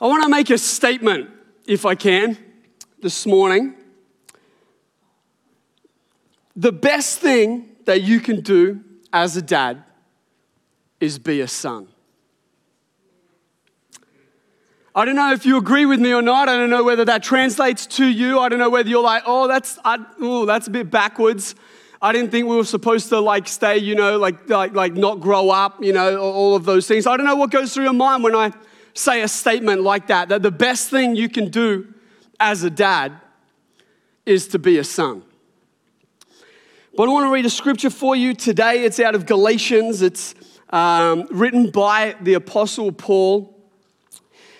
I want to make a statement, if I can, this morning. The best thing that you can do as a dad is be a son. I don't know if you agree with me or not. I don't know whether that translates to you. I don't know whether you're like, oh, that's, I, oh, that's a bit backwards. I didn't think we were supposed to like stay, you know, like, like, like not grow up, you know, all of those things. I don't know what goes through your mind when I say a statement like that, that the best thing you can do as a dad is to be a son. But I want to read a scripture for you today. It's out of Galatians. It's um, written by the Apostle Paul.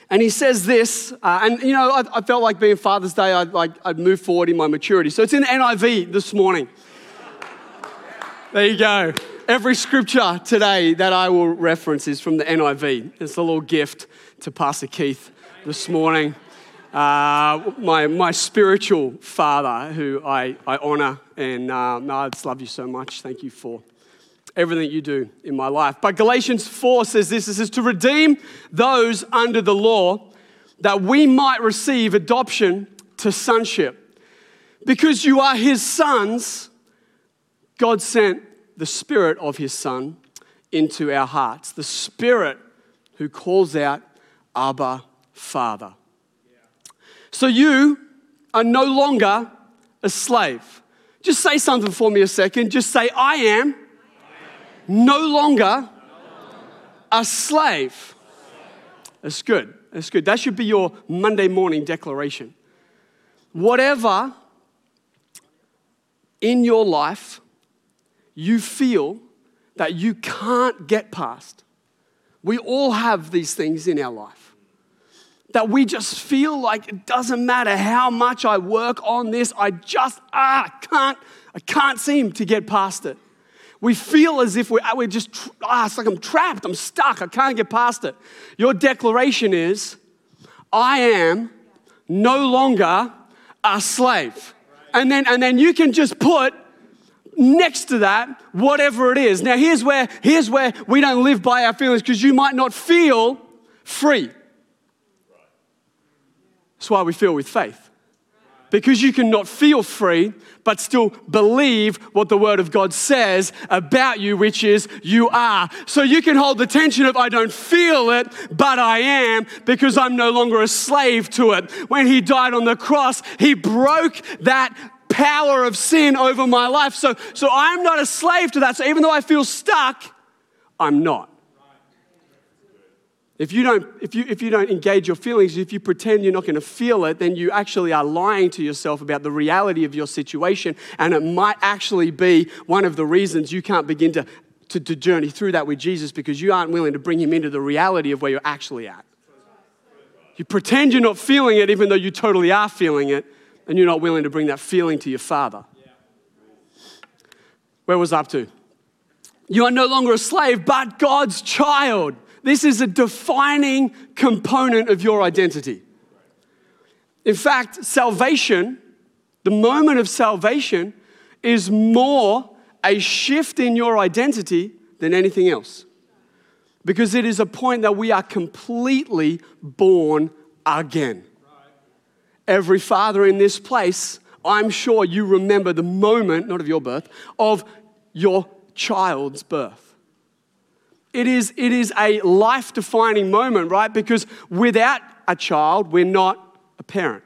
And he says this, uh, and you know, I, I, felt like being Father's Day, I'd, like, I'd move forward in my maturity. So it's in NIV this morning. There you go. Every scripture today that I will reference is from the NIV. It's a little gift to Pastor Keith this morning. Uh, my, my spiritual father, who I, I honor, and uh, I just love you so much. Thank you for everything you do in my life. But Galatians 4 says this it says, To redeem those under the law, that we might receive adoption to sonship. Because you are his sons, God sent the Spirit of his Son into our hearts. The Spirit who calls out, Abba, Father. So you are no longer a slave. Just say something for me a second. Just say, I am no longer a slave. That's good. That's good. That should be your Monday morning declaration. Whatever in your life you feel that you can't get past, we all have these things in our life. That we just feel like it doesn't matter how much I work on this, I just ah, can't, I can't seem to get past it. We feel as if we're, we're just, ah, it's like I'm trapped, I'm stuck, I can't get past it. Your declaration is, I am no longer a slave. And then, and then you can just put next to that whatever it is. Now, here's where, here's where we don't live by our feelings because you might not feel free. That's why we feel with faith because you cannot feel free, but still believe what the Word of God says about you, which is you are. So you can hold the tension of, I don't feel it, but I am, because I'm no longer a slave to it. When He died on the cross, He broke that power of sin over my life. So, so I'm not a slave to that. So even though I feel stuck, I'm not. If you, don't, if, you, if you don't engage your feelings, if you pretend you're not going to feel it, then you actually are lying to yourself about the reality of your situation. And it might actually be one of the reasons you can't begin to, to, to journey through that with Jesus because you aren't willing to bring him into the reality of where you're actually at. You pretend you're not feeling it, even though you totally are feeling it, and you're not willing to bring that feeling to your Father. Where was I up to? You are no longer a slave, but God's child. This is a defining component of your identity. In fact, salvation, the moment of salvation, is more a shift in your identity than anything else. Because it is a point that we are completely born again. Every father in this place, I'm sure you remember the moment, not of your birth, of your child's birth. It is, it is a life defining moment, right? Because without a child, we're not a parent.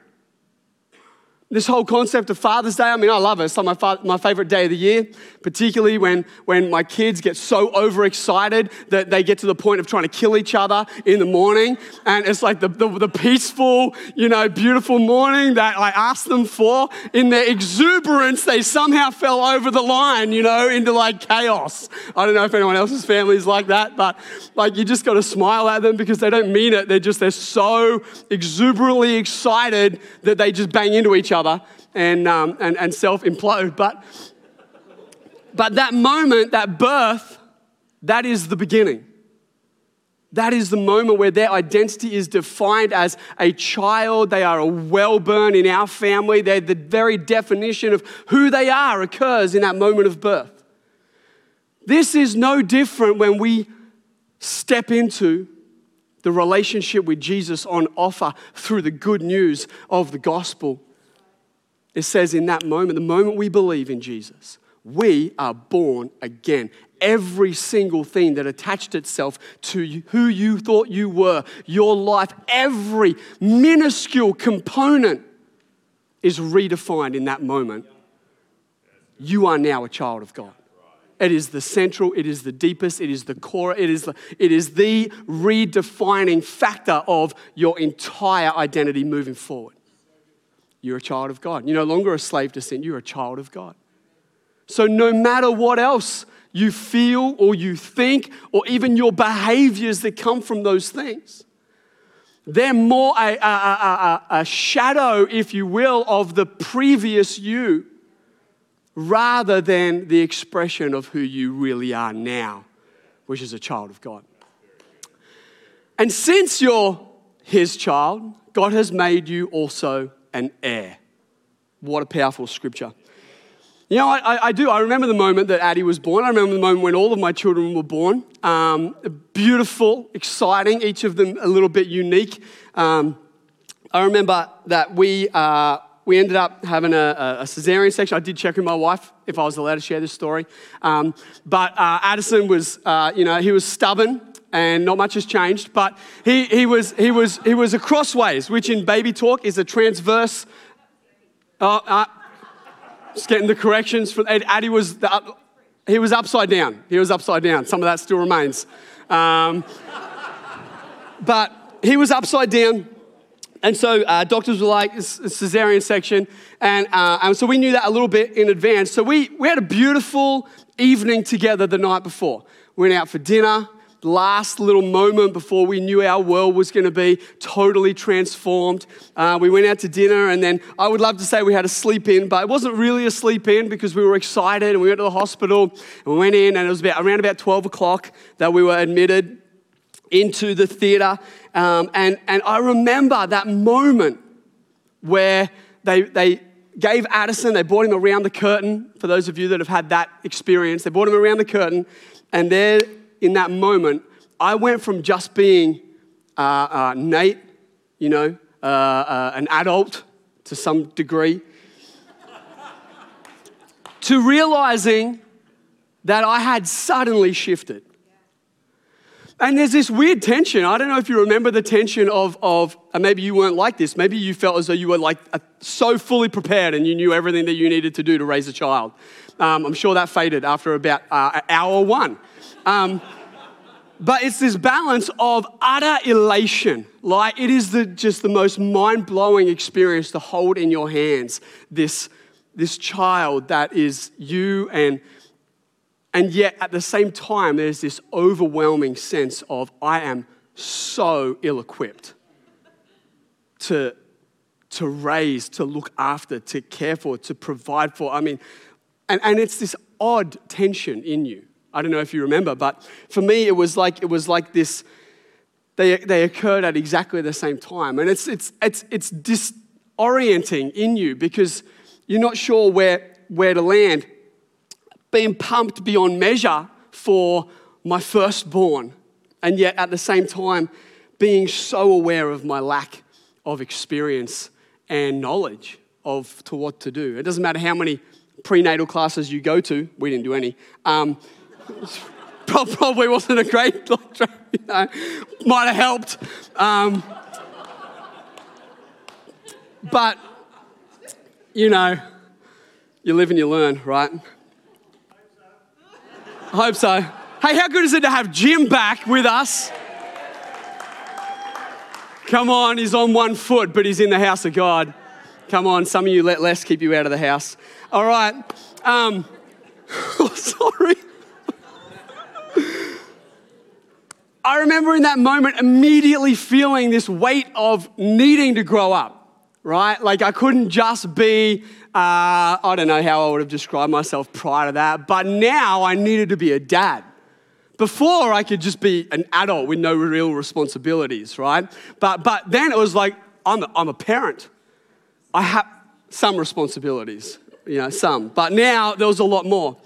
This whole concept of Father's Day, I mean, I love it. It's like my, fa- my favorite day of the year, particularly when, when my kids get so overexcited that they get to the point of trying to kill each other in the morning. And it's like the, the, the peaceful, you know, beautiful morning that I asked them for. In their exuberance, they somehow fell over the line, you know, into like chaos. I don't know if anyone else's family is like that, but like you just got to smile at them because they don't mean it. They're just, they're so exuberantly excited that they just bang into each other other and, um, and, and self implode. But, but that moment, that birth, that is the beginning. That is the moment where their identity is defined as a child. They are a well-born in our family. They're the very definition of who they are occurs in that moment of birth. This is no different when we step into the relationship with Jesus on offer through the good news of the gospel. It says in that moment, the moment we believe in Jesus, we are born again. Every single thing that attached itself to who you thought you were, your life, every minuscule component is redefined in that moment. You are now a child of God. It is the central, it is the deepest, it is the core, it is the, it is the redefining factor of your entire identity moving forward. You're a child of God. You're no longer a slave to sin, you're a child of God. So, no matter what else you feel or you think, or even your behaviors that come from those things, they're more a, a, a, a shadow, if you will, of the previous you rather than the expression of who you really are now, which is a child of God. And since you're his child, God has made you also an heir. What a powerful scripture. You know, I, I, do. I remember the moment that Addie was born. I remember the moment when all of my children were born. Um, beautiful, exciting, each of them a little bit unique. Um, I remember that we, uh, we ended up having a, a, cesarean section. I did check with my wife if I was allowed to share this story. Um, but uh, Addison was, uh, you know, he was stubborn and not much has changed. But he, he, was, he, was, he was a crossways, which in baby talk is a transverse. Uh, uh, just getting the corrections. For, Addie was, the, he was upside down. He was upside down. Some of that still remains. Um, but he was upside down and so uh, doctors were like, cesarean section. And, uh, and so we knew that a little bit in advance. So we, we had a beautiful evening together the night before. We went out for dinner, last little moment before we knew our world was going to be totally transformed. Uh, we went out to dinner, and then I would love to say we had a sleep in, but it wasn't really a sleep in because we were excited and we went to the hospital and we went in, and it was about, around about 12 o'clock that we were admitted into the theater. Um, and, and I remember that moment where they, they gave Addison, they brought him around the curtain. For those of you that have had that experience, they brought him around the curtain. And there, in that moment, I went from just being uh, uh, Nate, you know, uh, uh an adult to some degree, to realizing that I had suddenly shifted. And there's this weird tension. I don't know if you remember the tension of, of and maybe you weren't like this. Maybe you felt as though you were like so fully prepared and you knew everything that you needed to do to raise a child. Um, I'm sure that faded after about uh, hour one. Um, but it's this balance of utter elation. Like it is the, just the most mind blowing experience to hold in your hands this, this child that is you and and yet, at the same time, there's this overwhelming sense of, I am so ill equipped to, to raise, to look after, to care for, to provide for. I mean, and, and it's this odd tension in you. I don't know if you remember, but for me, it was like, it was like this, they, they occurred at exactly the same time. And it's, it's, it's, it's disorienting in you because you're not sure where, where to land being pumped beyond measure for my firstborn, and yet at the same time, being so aware of my lack of experience and knowledge of to what to do. It doesn't matter how many prenatal classes you go to. We didn't do any. Um, probably wasn't a great, you know, might have helped. Um, but you know, you live and you learn, right? I hope so. Hey, how good is it to have Jim back with us? Come on, he's on one foot, but he's in the house of God. Come on, some of you let less keep you out of the house. All right. Um, oh, sorry. I remember in that moment immediately feeling this weight of needing to grow up, right? Like I couldn't just be uh, I don't know how I would have described myself prior to that, but now I needed to be a dad. Before, I could just be an adult with no real responsibilities, right? But, but then it was like, I'm a, I'm a parent. I have some responsibilities, you know, some. But now there was a lot more.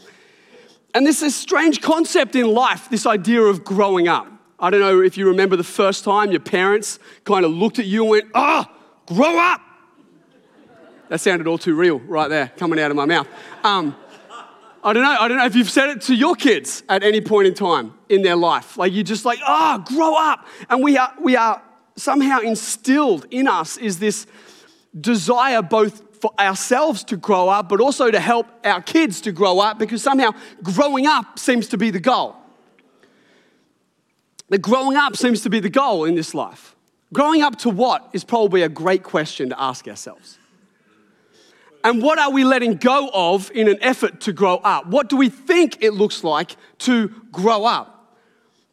And this is a strange concept in life, this idea of growing up. I don't know if you remember the first time your parents kind of looked at you and went, ah, oh, grow up. That sounded all too real right there, coming out of my mouth. Um, I don't know. I don't know if you've said it to your kids at any point in time in their life. Like you're just like, ah, oh, grow up. And we are, we are somehow instilled in us is this desire both for ourselves to grow up, but also to help our kids to grow up because somehow growing up seems to be the goal. The growing up seems to be the goal in this life. Growing up to what is probably a great question to ask ourselves. And what are we letting go of in an effort to grow up? What do we think it looks like to grow up?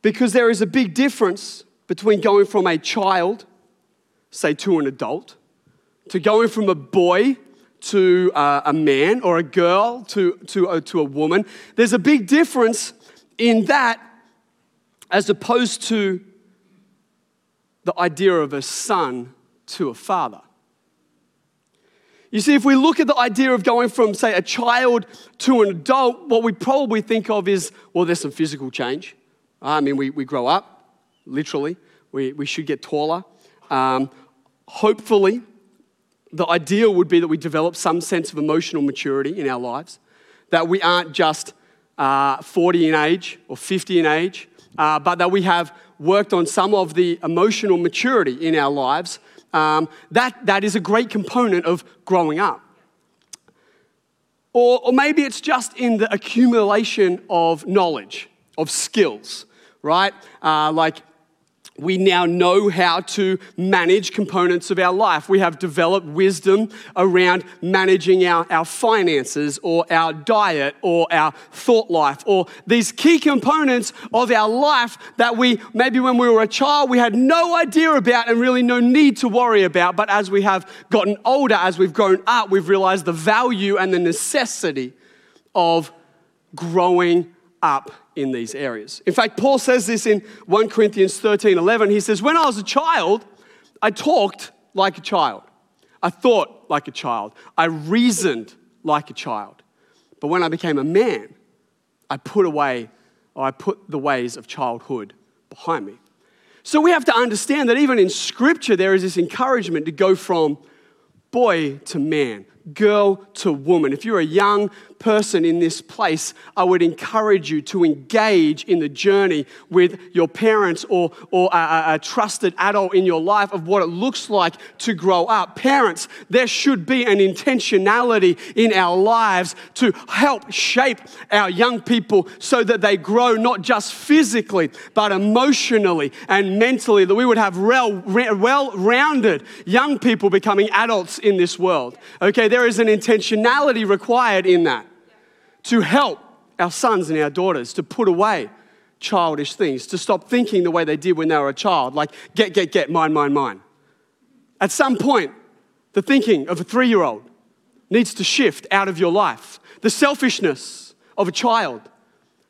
Because there is a big difference between going from a child, say, to an adult, to going from a boy to uh, a man or a girl to, to, uh, to a woman. There's a big difference in that as opposed to the idea of a son to a father. You see, if we look at the idea of going from, say, a child to an adult, what we probably think of is, well, there's some physical change. I mean, we, we grow up, literally. We, we should get taller. Um, hopefully, the ideal would be that we develop some sense of emotional maturity in our lives, that we aren't just uh, 40 in age or 50 in age, uh, but that we have worked on some of the emotional maturity in our lives. Um, that, that is a great component of growing up. Or, or maybe it's just in the accumulation of knowledge, of skills, right? Uh, like we now know how to manage components of our life. We have developed wisdom around managing our, our finances or our diet or our thought life or these key components of our life that we maybe when we were a child we had no idea about and really no need to worry about. But as we have gotten older, as we've grown up, we've realized the value and the necessity of growing up in these areas. In fact, Paul says this in 1 Corinthians 13 11. He says, When I was a child, I talked like a child. I thought like a child. I reasoned like a child. But when I became a man, I put away, or I put the ways of childhood behind me. So we have to understand that even in Scripture, there is this encouragement to go from boy to man, girl to woman. If you're a young person in this place, I would encourage you to engage in the journey with your parents or, or a, a, trusted adult in your life of what it looks like to grow up. Parents, there should be an intentionality in our lives to help shape our young people so that they grow not just physically, but emotionally and mentally, that we would have well rounded young people becoming adults in this world. Okay, there is an intentionality required in that to help our sons and our daughters to put away childish things, to stop thinking the way they did when they were a child, like get, get, get, mine, mine, mine. At some point, the thinking of a three year old needs to shift out of your life. The selfishness of a child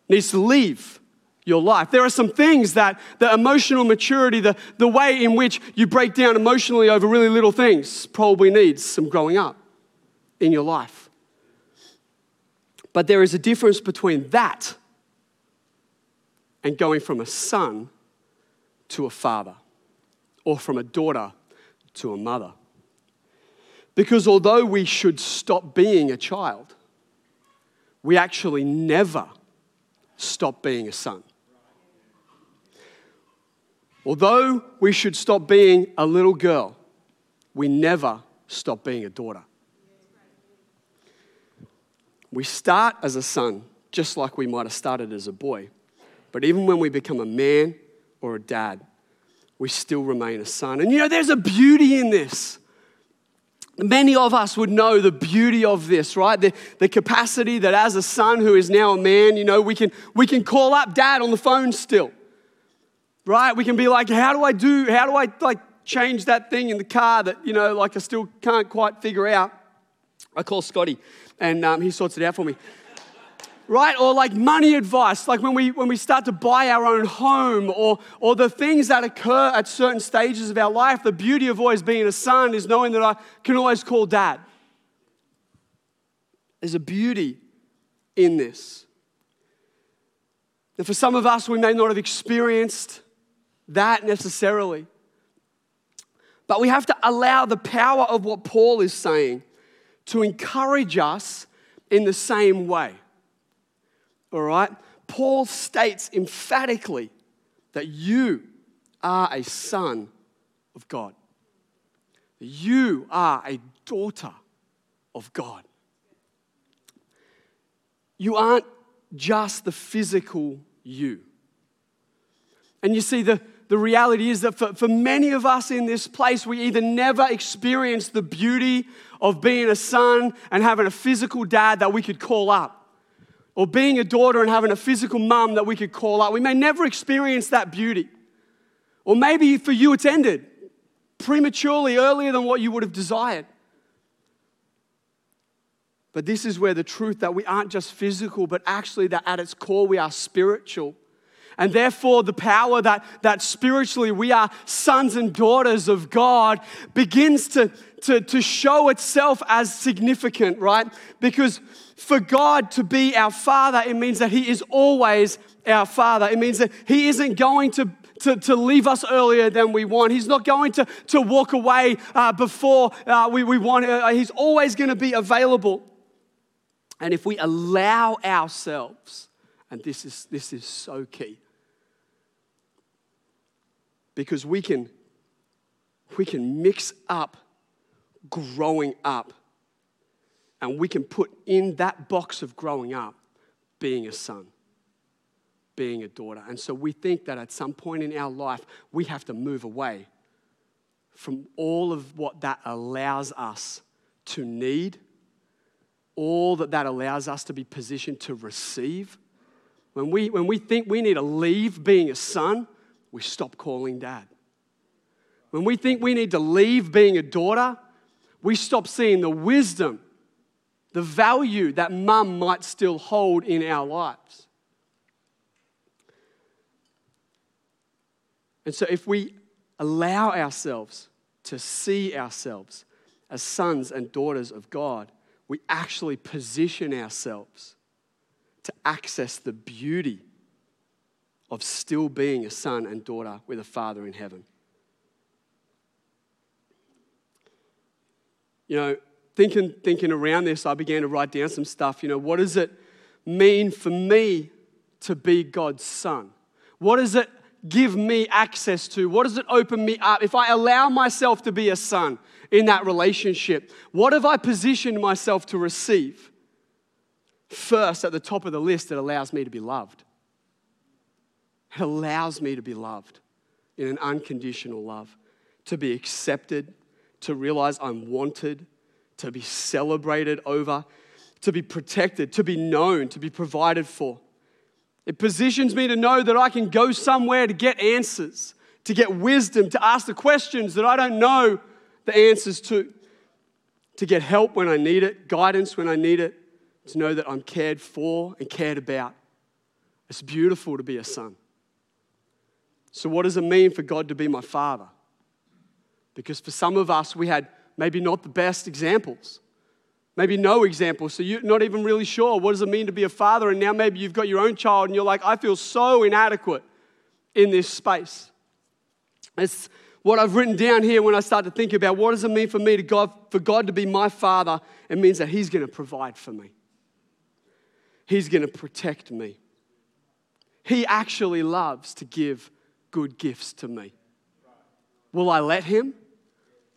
needs to leave your life. There are some things that the emotional maturity, the, the way in which you break down emotionally over really little things, probably needs some growing up in your life. But there is a difference between that and going from a son to a father or from a daughter to a mother. Because although we should stop being a child, we actually never stop being a son. Although we should stop being a little girl, we never stop being a daughter. We start as a son, just like we might have started as a boy. But even when we become a man or a dad, we still remain a son. And you know, there's a beauty in this. Many of us would know the beauty of this, right? The, the capacity that as a son who is now a man, you know, we can, we can call up dad on the phone still, right? We can be like, how do I do, how do I like change that thing in the car that, you know, like I still can't quite figure out? I call Scotty and um, he sorts it out for me. Right? Or like money advice, like when we, when we start to buy our own home, or, or the things that occur at certain stages of our life. The beauty of always being a son is knowing that I can always call dad. There's a beauty in this. And for some of us, we may not have experienced that necessarily. But we have to allow the power of what Paul is saying to encourage us in the same way. All right? Paul states emphatically that you are a son of God. You are a daughter of God. You aren't just the physical you. And you see, the, the reality is that for, for many of us in this place, we either never experienced the beauty of being a son and having a physical dad that we could call up, or being a daughter and having a physical mum that we could call up. We may never experience that beauty. Or maybe for you it's ended prematurely, earlier than what you would have desired. But this is where the truth that we aren't just physical, but actually that at its core we are spiritual and therefore, the power that, that spiritually we are sons and daughters of God begins to, to, to show itself as significant, right? Because for God to be our Father, it means that He is always our Father. It means that He isn't going to to, to leave us earlier than we want. He's not going to, to walk away uh, before uh, we, we want. Uh, he's always going to be available. And if we allow ourselves, and this is, this is so key, because we can, we can mix up growing up and we can put in that box of growing up being a son, being a daughter. And so we think that at some point in our life, we have to move away from all of what that allows us to need, all that that allows us to be positioned to receive. When we, when we think we need to leave being a son, we stop calling dad. When we think we need to leave being a daughter, we stop seeing the wisdom, the value that mum might still hold in our lives. And so, if we allow ourselves to see ourselves as sons and daughters of God, we actually position ourselves to access the beauty of still being a son and daughter with a father in heaven. You know, thinking, thinking around this, I began to write down some stuff. You know, what does it mean for me to be God's son? What does it give me access to? What does it open me up? If I allow myself to be a son in that relationship, what have I positioned myself to receive? First, at the top of the list, it allows me to be loved. It allows me to be loved in an unconditional love, to be accepted, to realize I'm wanted, to be celebrated over, to be protected, to be known, to be provided for. It positions me to know that I can go somewhere to get answers, to get wisdom, to ask the questions that I don't know the answers to, to get help when I need it, guidance when I need it, to know that I'm cared for and cared about. It's beautiful to be a son. So, what does it mean for God to be my father? Because for some of us, we had maybe not the best examples, maybe no examples. So, you're not even really sure what does it mean to be a father. And now maybe you've got your own child and you're like, I feel so inadequate in this space. It's what I've written down here when I start to think about what does it mean for me to God, for God to be my father, it means that He's going to provide for me. He's going to protect me. He actually loves to give good gifts to me. Will I let Him?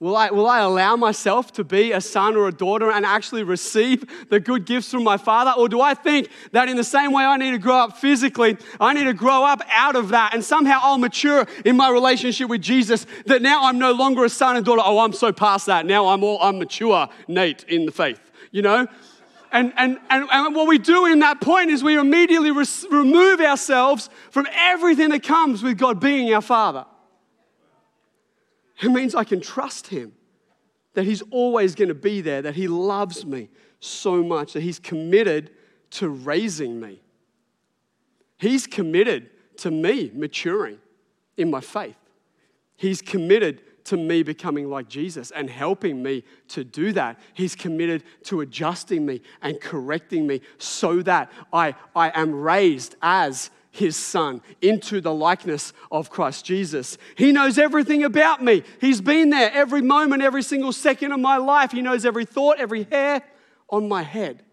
Will I, will I allow myself to be a son or a daughter and actually receive the good gifts from my father? Or do I think that in the same way I need to grow up physically, I need to grow up out of that and somehow I'll mature in my relationship with Jesus that now I'm no longer a son and daughter. Oh, I'm so past that. Now I'm all, I'm mature, Nate, in the faith, you know? And, and, and, and what we do in that point is we immediately remove ourselves from everything that comes with God being our Father. It means I can trust Him, that He's always going to be there, that He loves me so much, that He's committed to raising me. He's committed to me maturing in my faith. He's committed to me becoming like Jesus and helping me to do that. He's committed to adjusting me and correcting me so that I, I am raised as his son into the likeness of Christ Jesus. He knows everything about me. He's been there every moment, every single second of my life. He knows every thought, every hair on my head.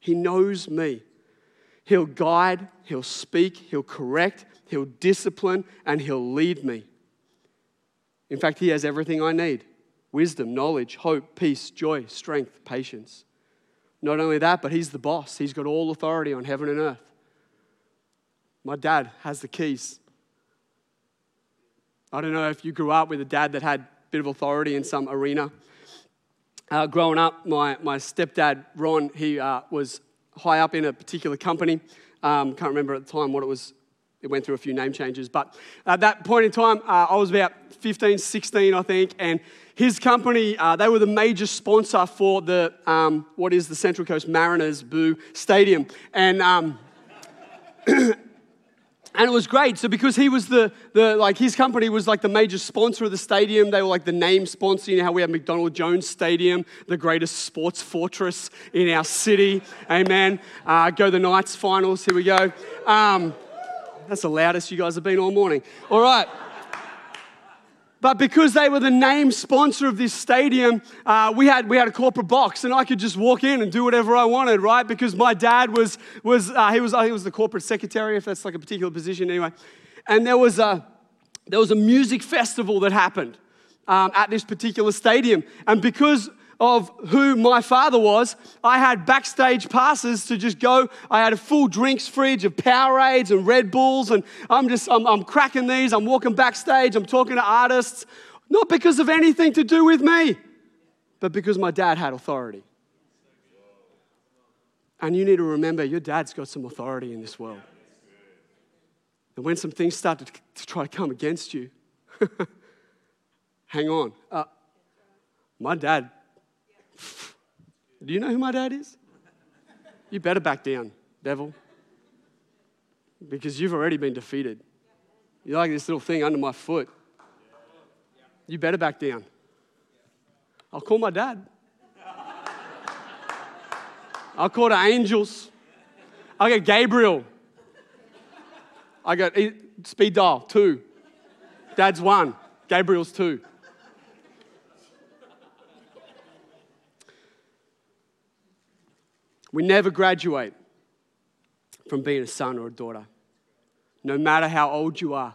He knows me. He'll guide, he'll speak, he'll correct, he'll discipline, and he'll lead me. In fact, he has everything I need wisdom, knowledge, hope, peace, joy, strength, patience. Not only that, but he's the boss. He's got all authority on heaven and earth. My dad has the keys. I don't know if you grew up with a dad that had a bit of authority in some arena. Uh, growing up, my, my stepdad, Ron, he uh, was high up in a particular company. Um, can't remember at the time what it was. It went through a few name changes. But at that point in time, uh, I was about 15, 16, I think. And his company, uh, they were the major sponsor for the, um, what is the Central Coast Mariners Boo Stadium. And, um, and it was great. So because he was the, the like his company was like the major sponsor of the stadium, they were like the name sponsor. You know how we have McDonald Jones Stadium, the greatest sports fortress in our city. Amen. Uh, go the Knights finals. Here we go. Um, that's the loudest you guys have been all morning. All right. But because they were the name sponsor of this stadium, uh, we, had, we had a corporate box and I could just walk in and do whatever I wanted, right? Because my dad was, was, uh, he was, he was the corporate secretary, if that's like a particular position anyway. And there was a, there was a music festival that happened um, at this particular stadium. And because of who my father was, I had backstage passes to just go. I had a full drinks fridge of Powerades and Red Bulls, and I'm just, I'm, I'm cracking these. I'm walking backstage, I'm talking to artists, not because of anything to do with me, but because my dad had authority. And you need to remember your dad's got some authority in this world. And when some things start to, to try to come against you, hang on. Uh, my dad do you know who my dad is? You better back down, devil. Because you've already been defeated. You're like this little thing under my foot. You better back down. I'll call my dad. I'll call the angels. I got Gabriel. I got speed dial, two. Dad's one. Gabriel's two. We never graduate from being a son or a daughter, no matter how old you are.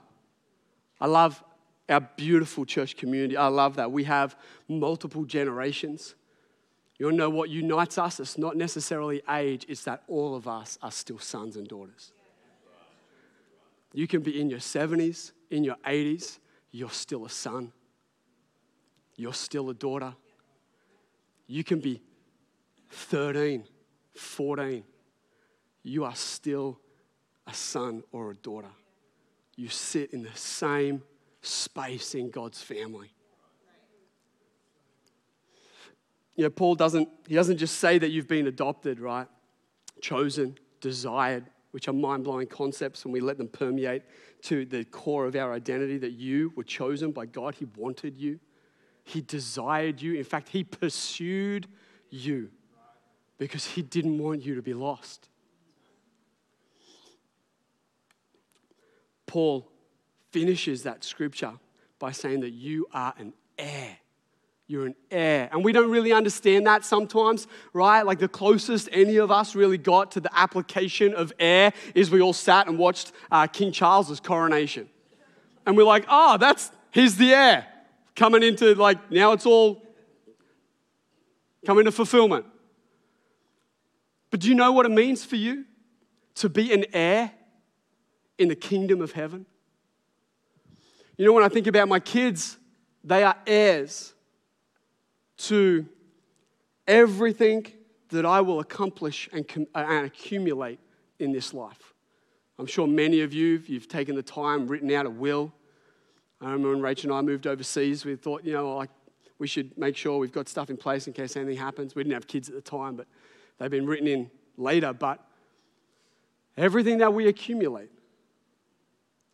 I love our beautiful church community. I love that. We have multiple generations. You want to know what unites us? It's not necessarily age, it's that all of us are still sons and daughters. You can be in your 70s, in your 80s, you're still a son. You're still a daughter. You can be 13 14, you are still a son or a daughter. You sit in the same space in God's family. You know, Paul doesn't, he doesn't just say that you've been adopted, right? Chosen, desired, which are mind blowing concepts when we let them permeate to the core of our identity that you were chosen by God. He wanted you, He desired you. In fact, He pursued you because he didn't want you to be lost. Paul finishes that scripture by saying that you are an heir. You're an heir. And we don't really understand that sometimes, right? Like the closest any of us really got to the application of heir is we all sat and watched uh, King Charles's coronation. And we're like, oh, that's, he's the heir. Coming into like, now it's all coming to fulfillment. But do you know what it means for you to be an heir in the kingdom of heaven? You know, when I think about my kids, they are heirs to everything that I will accomplish and, uh, and accumulate in this life. I'm sure many of you, you've taken the time, written out a will. I remember when Rachel and I moved overseas, we thought, you know, like we should make sure we've got stuff in place in case anything happens. We didn't have kids at the time, but They've been written in later, but everything that we accumulate,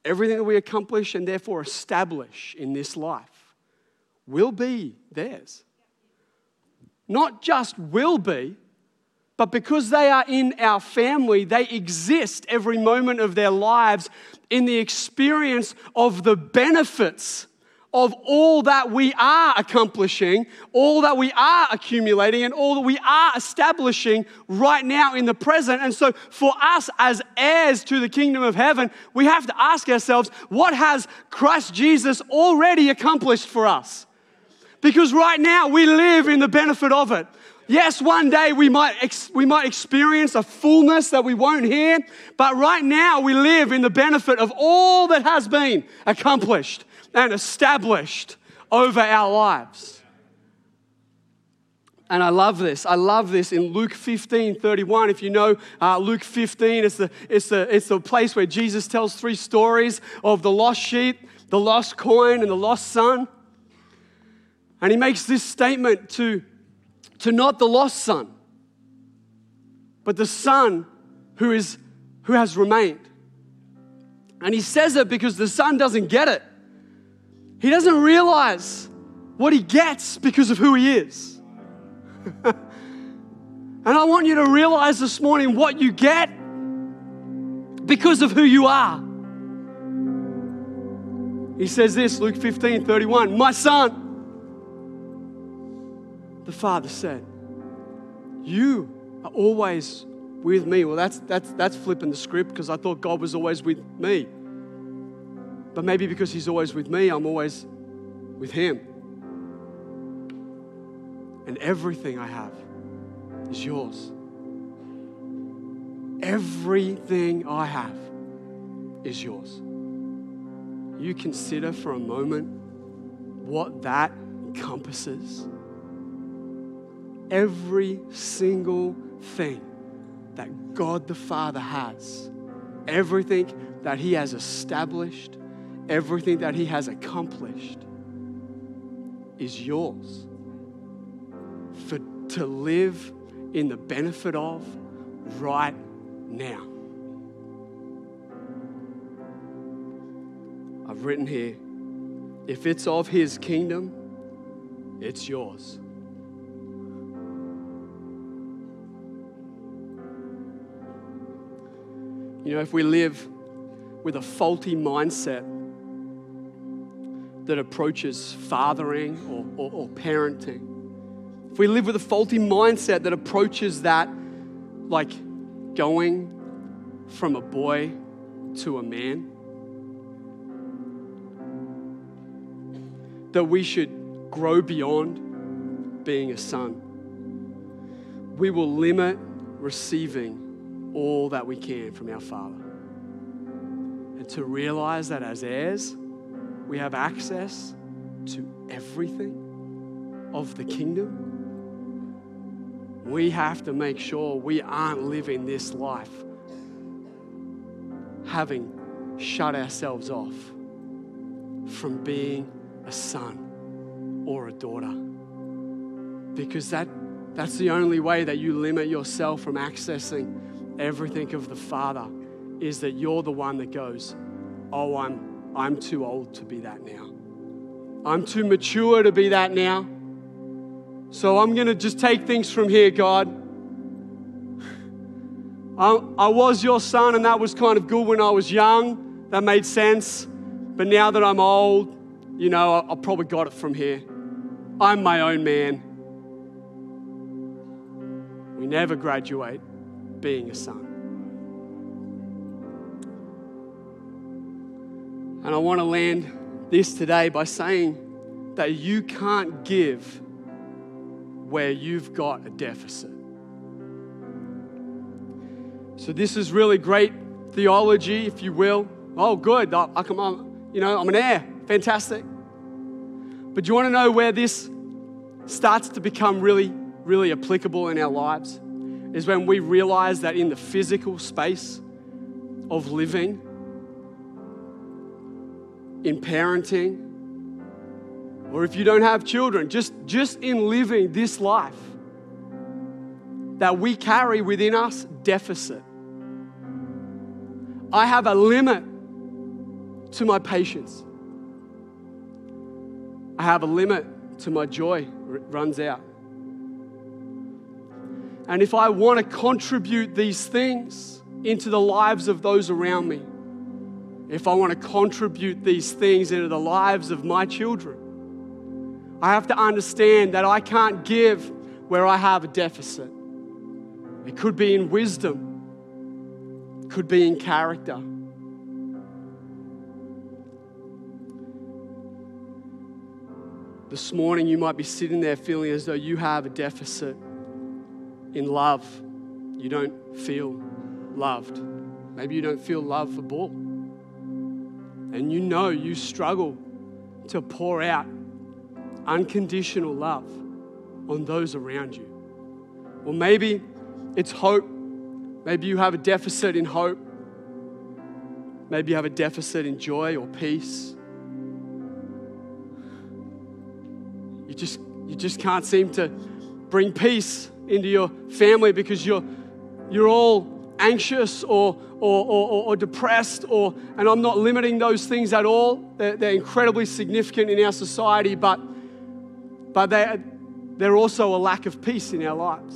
everything that we accomplish and therefore establish in this life will be theirs. Not just will be, But because they are in our family, they exist every moment of their lives in the experience of the benefits of all that we are accomplishing, all that we are accumulating, and all that we are establishing right now in the present. And so, for us as heirs to the kingdom of heaven, we have to ask ourselves what has Christ Jesus already accomplished for us? Because right now we live in the benefit of it. Yes, one day we might, ex- we might experience a fullness that we won't hear, but right now we live in the benefit of all that has been accomplished and established over our lives. And I love this. I love this in Luke 15 31. If you know uh, Luke 15, it's the, it's, the, it's the place where Jesus tells three stories of the lost sheep, the lost coin, and the lost son. And he makes this statement to, to not the lost son, but the son who, is, who has remained. And he says it because the son doesn't get it. He doesn't realize what he gets because of who he is. and I want you to realize this morning what you get because of who you are. He says this, Luke 15 31, My son, the father said, You are always with me. Well, that's, that's, that's flipping the script because I thought God was always with me. But maybe because He's always with me, I'm always with Him. And everything I have is yours. Everything I have is yours. You consider for a moment what that encompasses. Every single thing that God the Father has, everything that He has established, everything that He has accomplished is yours for to live in the benefit of right now. I've written here if it's of His kingdom, it's yours. You know, if we live with a faulty mindset that approaches fathering or, or, or parenting, if we live with a faulty mindset that approaches that like going from a boy to a man, that we should grow beyond being a son. We will limit receiving all that we can from our Father. And to realize that as heirs, we have access to everything of the kingdom, we have to make sure we aren't living this life having shut ourselves off from being a son or a daughter. Because that, that's the only way that you limit yourself from accessing everything of the Father is that you're the one that goes, Oh, I'm I'm too old to be that now. I'm too mature to be that now. So I'm going to just take things from here, God. I, I was your son, and that was kind of good when I was young. That made sense. But now that I'm old, you know, I, I probably got it from here. I'm my own man. We never graduate being a son. And I want to land this today by saying that you can't give where you've got a deficit. So, this is really great theology, if you will. Oh, good. I, I come on, you know, I'm an heir. Fantastic. But do you want to know where this starts to become really, really applicable in our lives? Is when we realize that in the physical space of living, in parenting, or if you don't have children, just, just in living this life, that we carry within us deficit. I have a limit to my patience. I have a limit to my joy, runs out. And if I want to contribute these things into the lives of those around me, if I want to contribute these things into the lives of my children, I have to understand that I can't give where I have a deficit. It could be in wisdom, it could be in character. This morning, you might be sitting there feeling as though you have a deficit in love. You don't feel loved. Maybe you don't feel love for Bull. And you know you struggle to pour out unconditional love on those around you. Or maybe it's hope. Maybe you have a deficit in hope. Maybe you have a deficit in joy or peace. You just, you just can't seem to bring peace into your family because you're, you're all anxious or, or, or, or, depressed or and i'm not limiting those things at all. They're, they're incredibly significant in our society but but they're, they're also a lack of peace in our lives.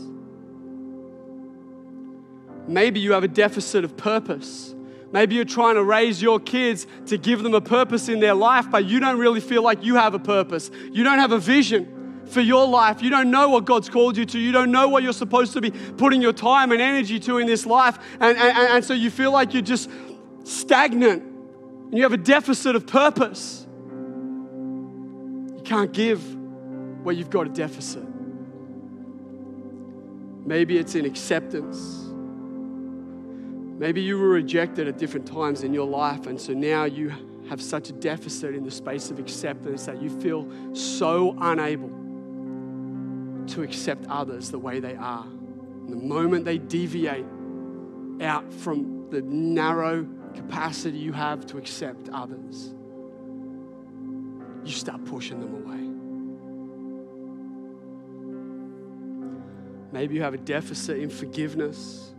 Maybe you have a deficit of purpose. Maybe you're trying to raise your kids to give them a purpose in their life but you don't really feel like you have a purpose. You don't have a vision for your life. You don't know what God's called you to. You don't know what you're supposed to be putting your time and energy to in this life. And, and, and so you feel like you're just stagnant and you have a deficit of purpose. You can't give where you've got a deficit. Maybe it's in acceptance. Maybe you were rejected at different times in your life, and so now you have such a deficit in the space of acceptance that you feel so unable to accept others the way they are. And the moment they deviate out from the narrow capacity you have to accept others, you start pushing them away. Maybe you have a deficit in forgiveness,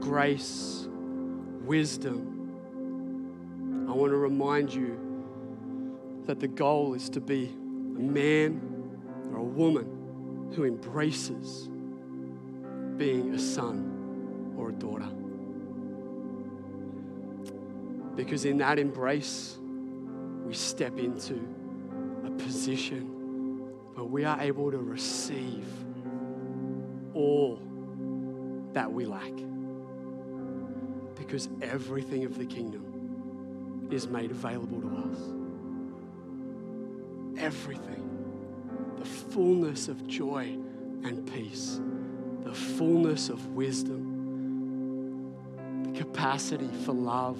grace, wisdom. I want to remind you that the goal is to be a man or a woman who embraces being a son or a daughter. Because in that embrace, we step into a position where we are able to receive all that we lack. Because everything of the kingdom is made available to us. Everything the fullness of joy and peace, the fullness of wisdom, the capacity for love,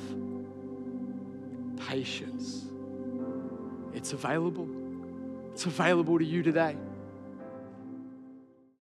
patience. It's available. It's available to you today.